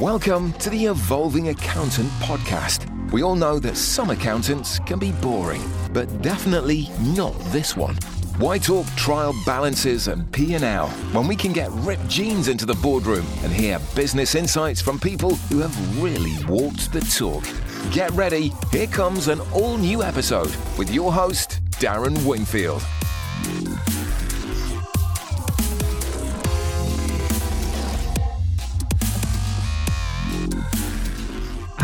Welcome to the Evolving Accountant podcast. We all know that some accountants can be boring, but definitely not this one. Why talk trial balances and P&L when we can get ripped jeans into the boardroom and hear business insights from people who have really walked the talk? Get ready, here comes an all new episode with your host, Darren Wingfield.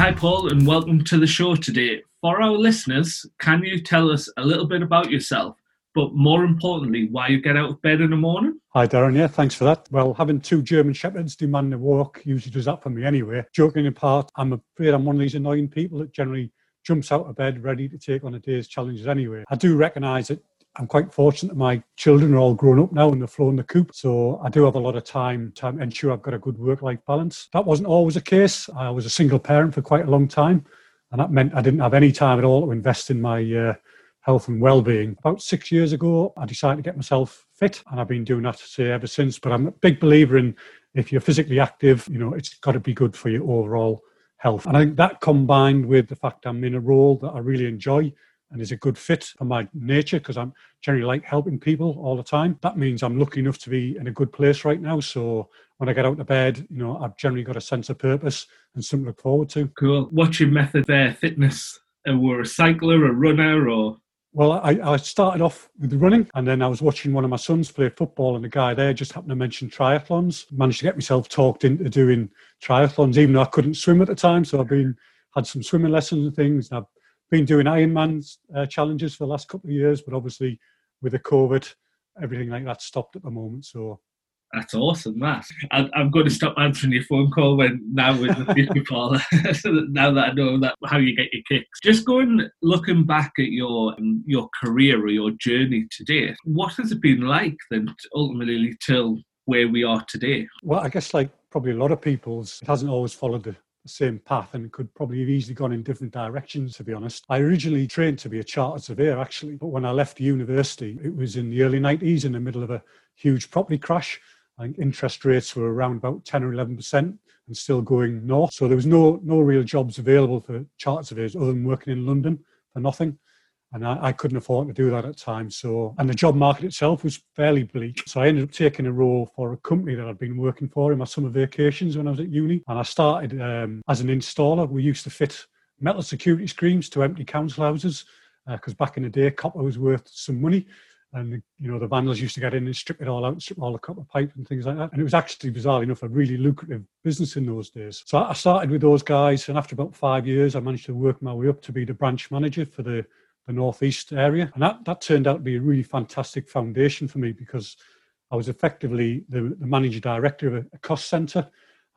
Hi, Paul, and welcome to the show today. For our listeners, can you tell us a little bit about yourself, but more importantly, why you get out of bed in the morning? Hi, Darren. Yeah, thanks for that. Well, having two German Shepherds demanding a walk usually does that for me anyway. Joking apart, I'm afraid I'm one of these annoying people that generally jumps out of bed ready to take on a day's challenges anyway. I do recognise that I'm quite fortunate that my children are all grown up now and they're flown the coop. So I do have a lot of time to ensure I've got a good work life balance. That wasn't always the case. I was a single parent for quite a long time. And that meant I didn't have any time at all to invest in my uh, health and well-being. About six years ago, I decided to get myself fit, and I've been doing that say ever since. But I'm a big believer in if you're physically active, you know, it's got to be good for your overall health. And I think that combined with the fact I'm in a role that I really enjoy and is a good fit for my nature because I'm generally like helping people all the time. That means I'm lucky enough to be in a good place right now. So when I get out of bed, you know, I've generally got a sense of purpose and something to look forward to. Cool. What's your method there? Fitness? Were a cycler, a runner, or well, I, I, started off with running and then I was watching one of my sons play football and the guy there just happened to mention triathlons. Managed to get myself talked into doing triathlons, even though I couldn't swim at the time. So I've been had some swimming lessons and things. And I've been doing Ironman uh, challenges for the last couple of years, but obviously with the COVID, everything like that stopped at the moment. So that's awesome. That I, am going to stop answering your phone call when now with the beauty parlor. now that I know that how you get your kicks, just going looking back at your um, your career or your journey today. What has it been like then, ultimately till where we are today? Well, I guess like probably a lot of people's, it hasn't always followed the the same path and could probably have easily gone in different directions, to be honest. I originally trained to be a chartered surveyor, actually, but when I left university, it was in the early 90s in the middle of a huge property crash. I think interest rates were around about 10 or 11% and still going north. So there was no, no real jobs available for chartered surveyors other than working in London for nothing and I, I, couldn't afford to do that at times. So, and the job market itself was fairly bleak. So I ended up taking a role for a company that I'd been working for in my summer vacations when I was at uni. And I started um, as an installer. We used to fit metal security screens to empty council houses because uh, back in the day, copper was worth some money. And you know the vandals used to get in and strip it all out, strip all the copper pipe and things like that. And it was actually bizarre enough a really lucrative business in those days. So I started with those guys, and after about five years, I managed to work my way up to be the branch manager for the the northeast area, and that that turned out to be a really fantastic foundation for me because I was effectively the, the managing director of a, a cost centre.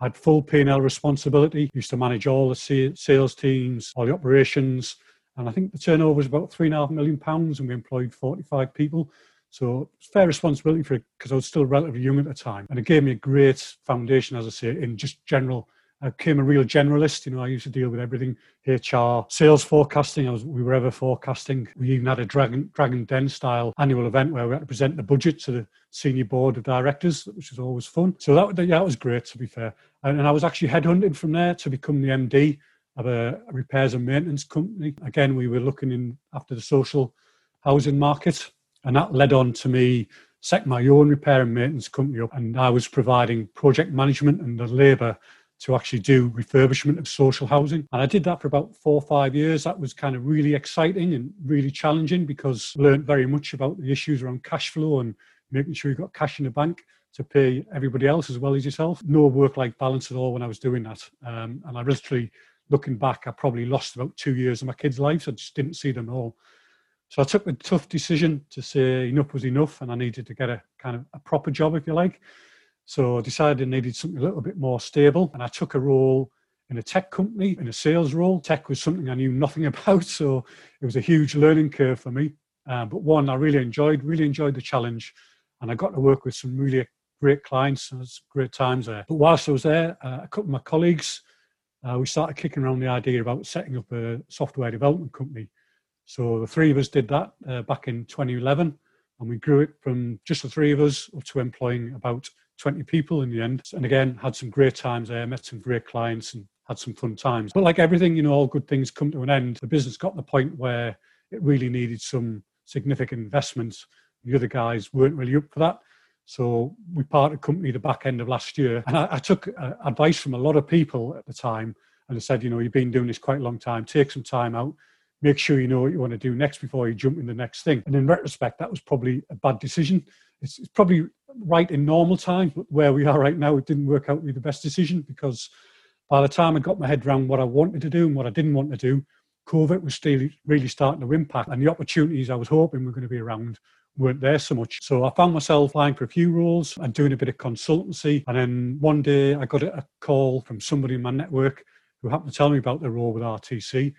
I had full P&L responsibility. Used to manage all the sales teams, all the operations, and I think the turnover was about three and a half million pounds, and we employed 45 people. So fair responsibility for it because I was still relatively young at the time, and it gave me a great foundation, as I say, in just general I became a real generalist. You know, I used to deal with everything HR, sales forecasting. I was, we were ever forecasting. We even had a Dragon, Dragon Den style annual event where we had to present the budget to the senior board of directors, which was always fun. So that, yeah, that was great, to be fair. And, and I was actually headhunted from there to become the MD of a, a repairs and maintenance company. Again, we were looking in after the social housing market. And that led on to me setting my own repair and maintenance company up. And I was providing project management and the labour to actually do refurbishment of social housing. And I did that for about four or five years. That was kind of really exciting and really challenging because I learned very much about the issues around cash flow and making sure you've got cash in the bank to pay everybody else as well as yourself. No work life balance at all when I was doing that. Um, and I literally, looking back, I probably lost about two years of my kids' lives. I just didn't see them at all. So I took the tough decision to say enough was enough and I needed to get a kind of a proper job, if you like. So I decided I needed something a little bit more stable, and I took a role in a tech company, in a sales role. Tech was something I knew nothing about, so it was a huge learning curve for me. Uh, but one I really enjoyed, really enjoyed the challenge, and I got to work with some really great clients. And it was great times there. But whilst I was there, uh, a couple of my colleagues, uh, we started kicking around the idea about setting up a software development company. So the three of us did that uh, back in 2011, and we grew it from just the three of us up to employing about 20 people in the end. And again, had some great times there, met some great clients and had some fun times. But like everything, you know, all good things come to an end. The business got to the point where it really needed some significant investments. The other guys weren't really up for that. So we parted company the back end of last year. And I, I took uh, advice from a lot of people at the time and I said, you know, you've been doing this quite a long time, take some time out, make sure you know what you want to do next before you jump in the next thing. And in retrospect, that was probably a bad decision. It's, it's probably right in normal times, but where we are right now, it didn't work out to be the best decision because by the time I got my head around what I wanted to do and what I didn't want to do, COVID was still really starting to impact, and the opportunities I was hoping were going to be around weren't there so much. So I found myself applying for a few roles and doing a bit of consultancy. And then one day I got a call from somebody in my network who happened to tell me about the role with RTC.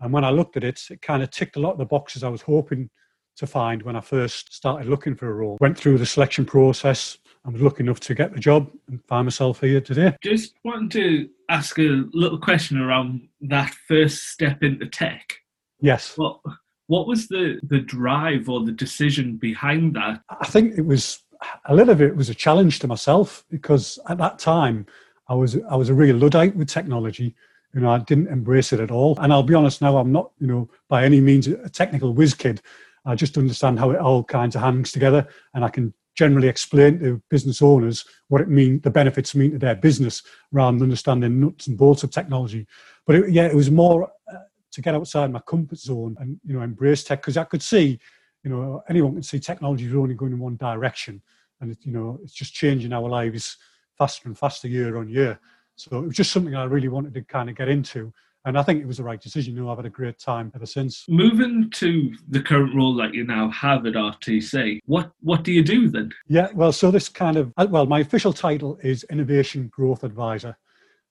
And when I looked at it, it kind of ticked a lot of the boxes I was hoping to find when I first started looking for a role. Went through the selection process and was lucky enough to get the job and find myself here today. Just wanted to ask a little question around that first step into tech. Yes. What what was the the drive or the decision behind that? I think it was a little bit it was a challenge to myself because at that time I was I was a real luddite with technology. You know, I didn't embrace it at all. And I'll be honest now, I'm not, you know, by any means a technical whiz kid. I just understand how it all kinds of hangs together, and I can generally explain to business owners what it means, the benefits mean to their business, rather than understanding nuts and bolts of technology. But it, yeah, it was more uh, to get outside my comfort zone and you know embrace tech because I could see, you know, anyone can see technology is only going in one direction, and it, you know it's just changing our lives faster and faster year on year. So it was just something I really wanted to kind of get into and I think it was the right decision. You know, I've had a great time ever since. Moving to the current role that you now have at RTC, what what do you do then? Yeah, well, so this kind of uh, well, my official title is Innovation Growth Advisor.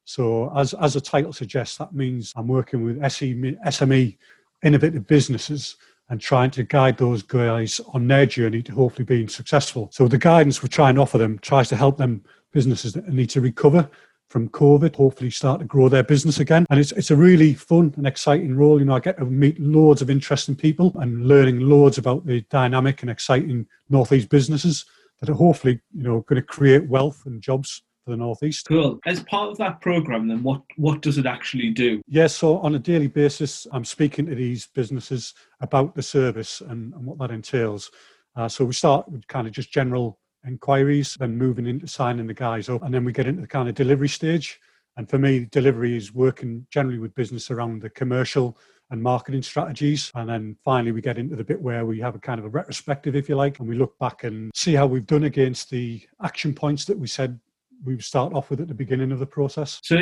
So as as the title suggests, that means I'm working with SME, SME innovative businesses and trying to guide those guys on their journey to hopefully being successful. So the guidance we try and offer them tries to help them businesses that need to recover from COVID, hopefully start to grow their business again. And it's, it's a really fun and exciting role. You know, I get to meet loads of interesting people and learning loads about the dynamic and exciting Northeast businesses that are hopefully, you know, going to create wealth and jobs for the Northeast. Cool. As part of that program, then what, what does it actually do? Yes, yeah, so on a daily basis, I'm speaking to these businesses about the service and, and what that entails. Uh, so we start with kind of just general inquiries, then moving into signing the guys up, and then we get into the kind of delivery stage. And for me, delivery is working generally with business around the commercial and marketing strategies. And then finally, we get into the bit where we have a kind of a retrospective, if you like, and we look back and see how we've done against the action points that we said we would start off with at the beginning of the process. So,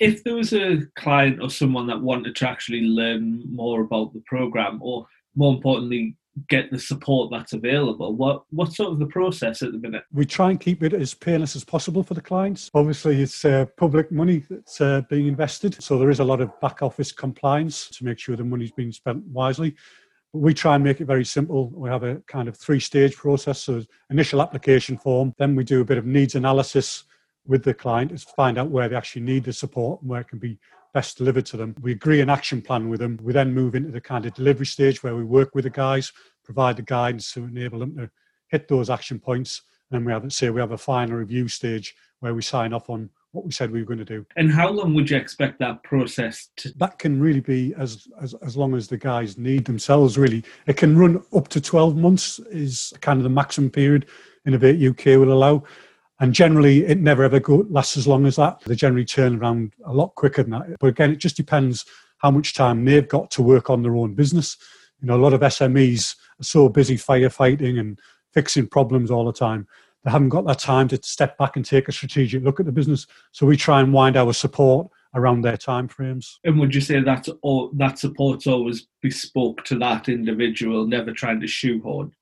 if there was a client or someone that wanted to actually learn more about the program, or more importantly, get the support that's available. What what's sort of the process at the minute? We try and keep it as painless as possible for the clients. Obviously, it's uh, public money that's uh, being invested, so there is a lot of back office compliance to make sure the money's being spent wisely. We try and make it very simple. We have a kind of three stage process. So initial application form, then we do a bit of needs analysis with the client to find out where they actually need the support and where it can be best delivered to them. We agree an action plan with them. We then move into the kind of delivery stage where we work with the guys, provide the guidance to enable them to hit those action points. And then we have, it say, we have a final review stage where we sign off on what we said we were going to do. And how long would you expect that process to? That can really be as, as as long as the guys need themselves. Really, it can run up to twelve months. Is kind of the maximum period Innovate UK will allow. And generally, it never ever go, lasts as long as that. They generally turn around a lot quicker than that. But again, it just depends how much time they've got to work on their own business. You know, a lot of SMEs are so busy firefighting and fixing problems all the time. They haven't got that time to step back and take a strategic look at the business. So we try and wind our support around their time frames. And would you say that all, that support's always bespoke to that individual, never trying to shoehorn?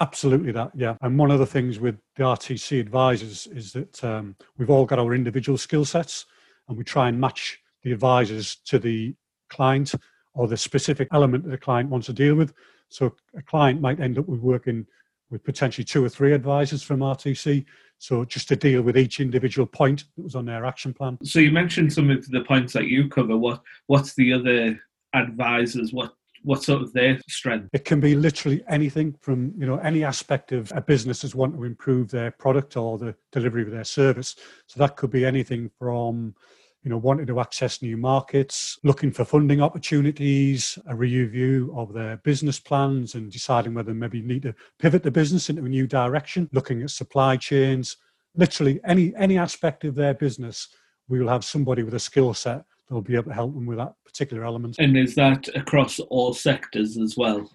Absolutely, that yeah. And one of the things with the RTC advisors is that um, we've all got our individual skill sets, and we try and match the advisors to the client or the specific element that the client wants to deal with. So a client might end up with working with potentially two or three advisors from RTC. So just to deal with each individual point that was on their action plan. So you mentioned some of the points that you cover. What what's the other advisors? What What sort of their strength? It can be literally anything from you know any aspect of a business business's want to improve their product or the delivery of their service. So that could be anything from you know, wanting to access new markets, looking for funding opportunities, a review of their business plans and deciding whether maybe need to pivot the business into a new direction, looking at supply chains, literally any any aspect of their business, we will have somebody with a skill set that will be able to help them with that particular element. And is that across all sectors as well?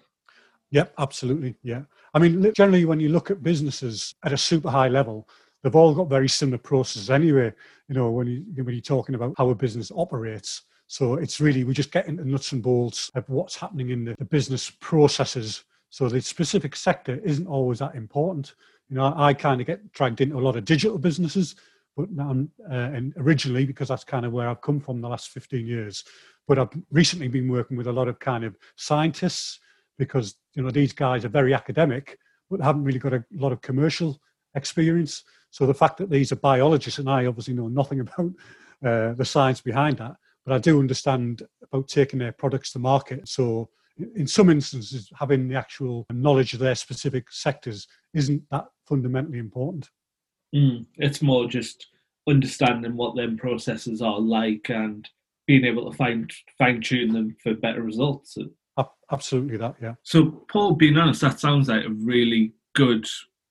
Yep, absolutely. Yeah. I mean, generally, when you look at businesses at a super high level, they've all got very similar processes anyway. You know, when you when you're talking about how a business operates, so it's really we just get into nuts and bolts of what's happening in the, the business processes. So the specific sector isn't always that important. You know, I, I kind of get dragged into a lot of digital businesses, but now, uh, and originally because that's kind of where I've come from the last 15 years. But I've recently been working with a lot of kind of scientists because you know these guys are very academic, but haven't really got a lot of commercial experience. So the fact that these are biologists, and I obviously know nothing about uh, the science behind that, but I do understand about taking their products to market. So in some instances, having the actual knowledge of their specific sectors isn't that fundamentally important. Mm, it's more just understanding what them processes are like and being able to find fine tune them for better results. Absolutely, that yeah. So, Paul, being honest, that sounds like a really good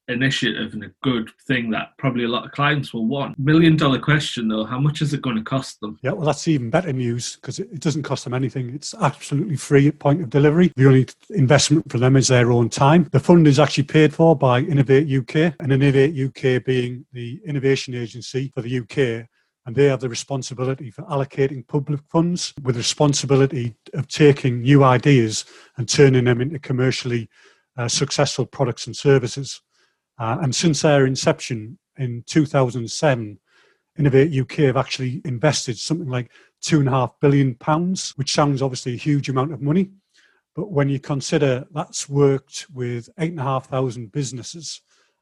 initiative and a good thing that probably a lot of clients will want. Million dollar question though, how much is it going to cost them? Yeah, well, that's even better news because it, doesn't cost them anything. It's absolutely free at point of delivery. The only investment for them is their own time. The fund is actually paid for by Innovate UK, and Innovate UK being the innovation agency for the UK and they have the responsibility for allocating public funds with responsibility of taking new ideas and turning them into commercially uh, successful products and services. Uh, and since their inception in 2007, Innovate UK have actually invested something like two and a half billion pounds, which sounds obviously a huge amount of money. But when you consider that's worked with eight and a half thousand businesses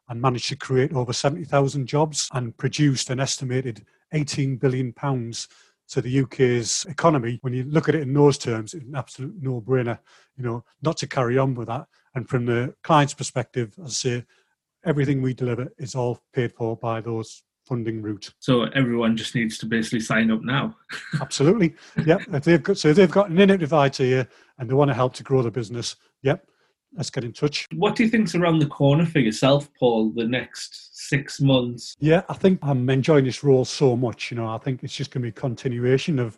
and managed to create over 70,000 jobs and produced an estimated 18 billion pounds to the UK's economy, when you look at it in those terms, it's an absolute no-brainer, you know, not to carry on with that. And from the client's perspective, as I say, everything we deliver is all paid for by those funding route. So everyone just needs to basically sign up now. Absolutely. Yep. If they've got so if they've got an innovative idea and they want to help to grow the business, yep. Let's get in touch. What do you think's around the corner for yourself, Paul, the next six months? Yeah, I think I'm enjoying this role so much. You know, I think it's just going to be a continuation of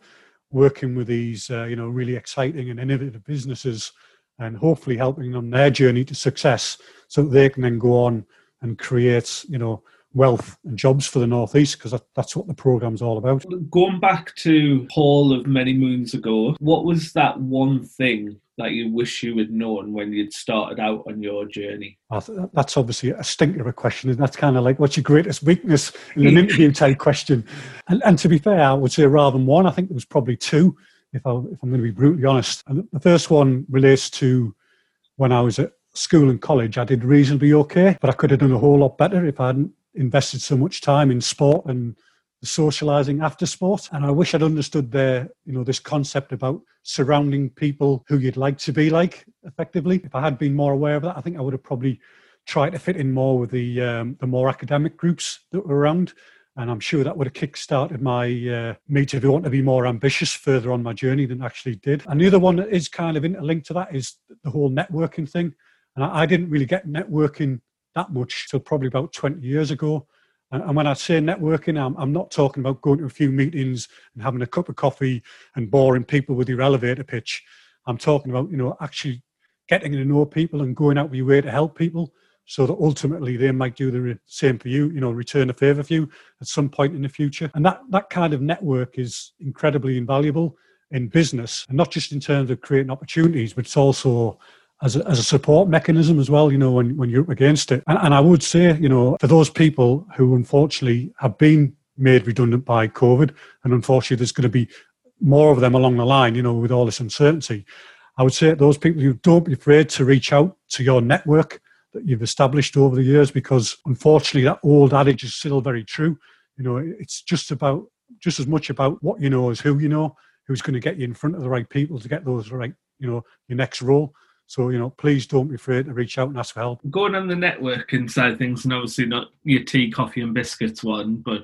working with these, uh, you know, really exciting and innovative businesses and hopefully helping them their journey to success so that they can then go on and create, you know, wealth and jobs for the Northeast because that, that's what the program's all about. Going back to Paul of many moons ago, what was that one thing that you wish you had known when you'd started out on your journey? That's obviously a stinker of a question, and that's kind of like what's your greatest weakness in an interview type question. And, and to be fair, I would say rather than one, I think there was probably two if, I, if I'm going to be brutally honest. And the first one relates to when I was at school and college, I did reasonably okay, but I could have done a whole lot better if I hadn't invested so much time in sport and socializing after sport. And I wish I'd understood the, you know, this concept about surrounding people who you'd like to be like effectively. If I had been more aware of that, I think I would have probably tried to fit in more with the um, the more academic groups that were around and I'm sure that would have kick-started my uh, me to want to be more ambitious further on my journey than actually did. And the other one that is kind of interlinked to that is the whole networking thing. And I, I didn't really get networking that much till probably about 20 years ago. And, and when I say networking, I'm, I'm not talking about going to a few meetings and having a cup of coffee and boring people with your elevator pitch. I'm talking about, you know, actually getting to know people and going out of your way to help people so that ultimately they might do the same for you, you know, return a favor for you at some point in the future. And that, that kind of network is incredibly invaluable in business, and not just in terms of creating opportunities, but it's also as a, as a support mechanism as well, you know, when, when you're up against it. And, and I would say, you know, for those people who unfortunately have been made redundant by COVID, and unfortunately there's going to be more of them along the line, you know, with all this uncertainty, I would say those people who don't be afraid to reach out to your network that you've established over the years because unfortunately that old adage is still very true. You know, it's just about just as much about what you know as who you know, who's going to get you in front of the right people to get those right you know your next role. So, you know, please don't be afraid to reach out and ask for help. Going on the networking side of things, and obviously not your tea, coffee, and biscuits one, but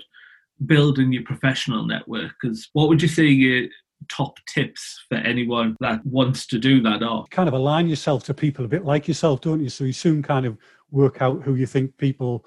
building your professional network. Because what would you say your top tips for anyone that wants to do that are? Kind of align yourself to people a bit like yourself, don't you? So you soon kind of work out who you think people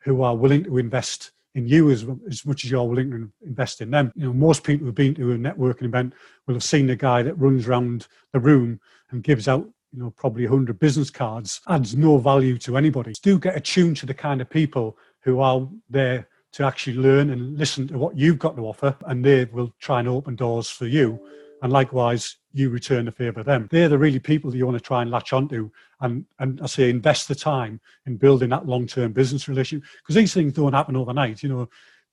who are willing to invest in you as, as much as you're willing to invest in them. You know, most people who've been to a networking event will have seen the guy that runs around the room and gives out you know, probably 100 business cards adds no value to anybody. Do get attuned to the kind of people who are there to actually learn and listen to what you've got to offer, and they will try and open doors for you. And likewise, you return the favour them. They're the really people that you want to try and latch onto and, and I say invest the time in building that long term business relationship. Because these things don't happen overnight. You know,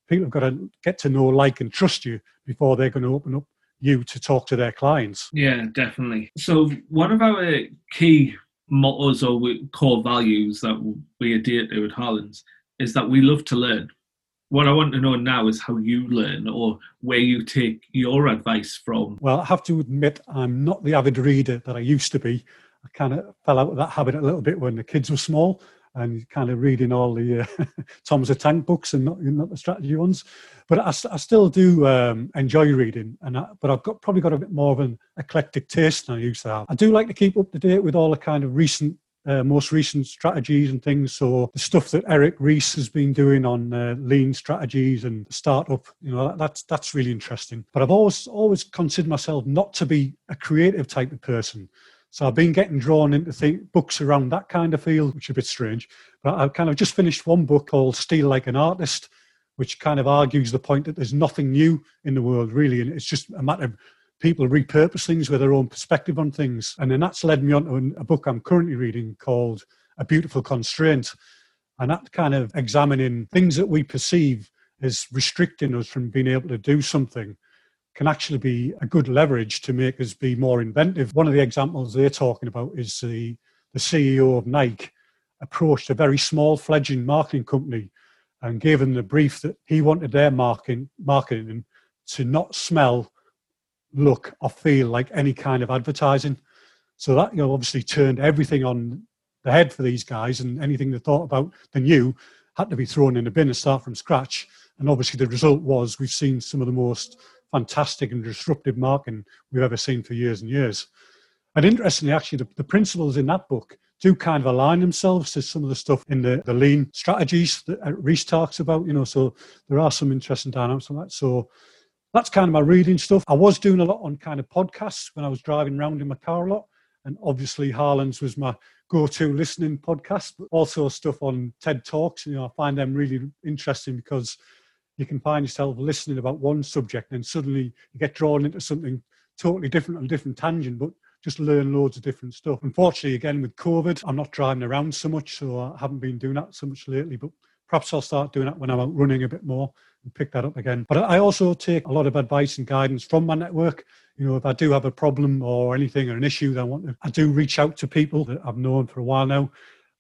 people have got to get to know, like, and trust you before they're going to open up you to talk to their clients. Yeah, definitely. So one of our key mottos or core values that we adhere to at Harlands is that we love to learn. What I want to know now is how you learn or where you take your advice from. Well, I have to admit, I'm not the avid reader that I used to be. I kind of fell out of that habit a little bit when the kids were small and kind of reading all the uh, Thomas the Tank books and not, not the strategy ones. But I, I still do um, enjoy reading, and I, but I've got probably got a bit more of an eclectic taste than I used to have. I do like to keep up to date with all the kind of recent uh, most recent strategies and things. So the stuff that Eric Ries has been doing on uh, lean strategies and startup, you know, that's that's really interesting. But I've always always considered myself not to be a creative type of person. So I've been getting drawn into think, books around that kind of field, which is a bit strange. But I've kind of just finished one book called Steal Like an Artist, which kind of argues the point that there's nothing new in the world, really. And it's just a matter of people repurpose things with their own perspective on things. And then that's led me on to a book I'm currently reading called A Beautiful Constraint. And that kind of examining things that we perceive as restricting us from being able to do something can actually be a good leverage to make us be more inventive. One of the examples they're talking about is the, the CEO of Nike approached a very small fledgling marketing company and gave them the brief that he wanted their marketing, marketing to not smell, look, or feel like any kind of advertising. So that you know obviously turned everything on the head for these guys, and anything they thought about the new had to be thrown in a bin and start from scratch. And obviously the result was we've seen some of the most fantastic and disruptive marketing we've ever seen for years and years. And interestingly, actually, the, the principles in that book do kind of align themselves to some of the stuff in the, the lean strategies that uh, Ries talks about, you know, so there are some interesting dynamics on that. So that's kind of my reading stuff. I was doing a lot on kind of podcasts when I was driving around in my car a lot. And obviously Harlands was my go-to listening podcast, but also stuff on TED Talks. You know, I find them really interesting because you can find yourself listening about one subject and suddenly you get drawn into something totally different on a different tangent, but just learn loads of different stuff. Unfortunately, again, with COVID, I'm not driving around so much, so I haven't been doing that so much lately, but perhaps I'll start doing that when I'm out running a bit more pick that up again. But I also take a lot of advice and guidance from my network. You know, if I do have a problem or anything or an issue that I want to, I do reach out to people that I've known for a while now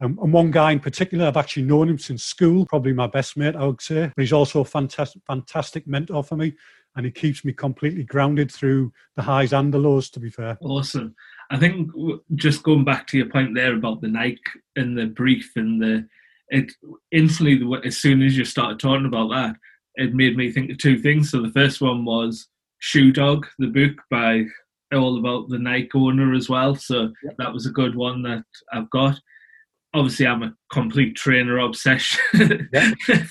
um, and one guy in particular, I've actually known him since school, probably my best mate, I would say. But he's also a fantastic, fantastic mentor for me. And he keeps me completely grounded through the highs and the lows, to be fair. Awesome. I think just going back to your point there about the Nike and the brief and the, it instantly, as soon as you started talking about that, it made me think of two things. So the first one was Shoe Dog, the book by all about the Nike owner as well. So yep. that was a good one that I've got obviously I'm a complete trainer obsession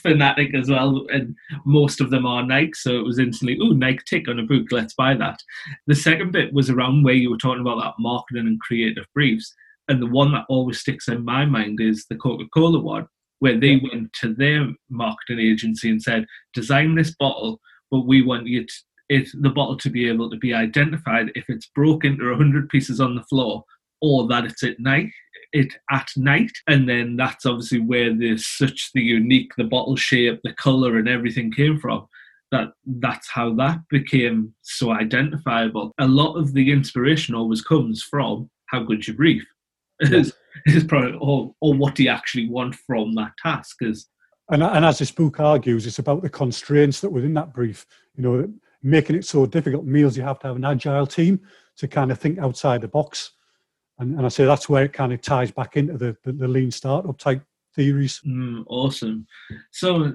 fanatic as well, and most of them are Nike. So it was instantly, oh, Nike tick on a book, let's buy that. The second bit was around where you were talking about that marketing and creative briefs, and the one that always sticks in my mind is the Coca-Cola one, where they went to their marketing agency and said, design this bottle, but we want you to. It, the bottle to be able to be identified if it's broken into 100 pieces on the floor or that it's at night it at night. And then that's obviously where the such the unique the bottle shape the color and everything came from that that's how that became so identifiable. A lot of the inspiration always comes from how good you brief is, is probably or, or what do you actually want from that task is and, and as this book argues it's about the constraints that within that brief you know making it so difficult meals you have to have an agile team to kind of think outside the box. And, and I say that's where it kind of ties back into the, the, the lean startup type theories. Mm, awesome. So,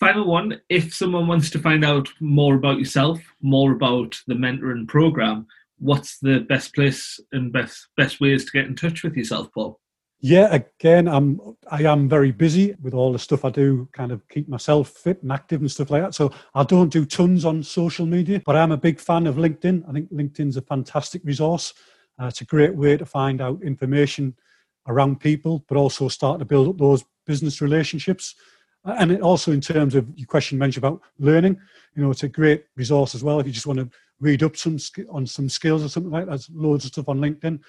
final one if someone wants to find out more about yourself, more about the mentoring program, what's the best place and best best ways to get in touch with yourself, Paul? Yeah, again, I'm I am very busy with all the stuff I do, kind of keep myself fit and active and stuff like that. So I don't do tons on social media, but I'm a big fan of LinkedIn. I think LinkedIn's a fantastic resource. Uh, it's a great way to find out information around people, but also start to build up those business relationships. And it also, in terms of your question mentioned about learning, you know, it's a great resource as well. If you just want to read up some on some skills or something like that, there's loads of stuff on LinkedIn.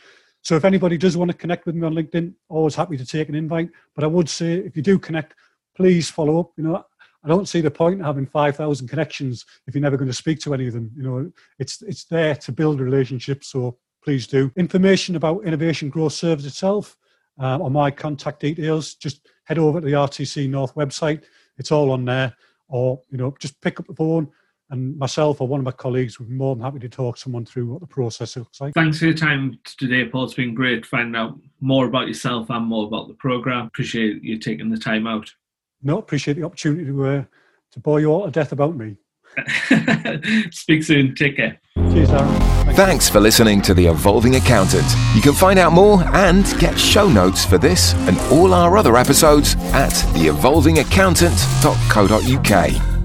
So if anybody does want to connect with me on LinkedIn, always happy to take an invite. But I would say if you do connect, please follow up. You know, I don't see the point in having 5,000 connections if you're never going to speak to any of them. You know, it's it's there to build relationships. So please do. Information about Innovation Growth Service itself uh, or my contact details, just head over to the RTC North website. It's all on there. Or, you know, just pick up the phone, and myself or one of my colleagues would be more than happy to talk someone through what the process looks like. Thanks for your time today, Paul. It's been great finding out more about yourself and more about the program. Appreciate you taking the time out. No, appreciate the opportunity to uh, to bore you all to death about me. Speak soon. Take care. Cheers, Aaron. Thanks. Thanks for listening to The Evolving Accountant. You can find out more and get show notes for this and all our other episodes at theevolvingaccountant.co.uk.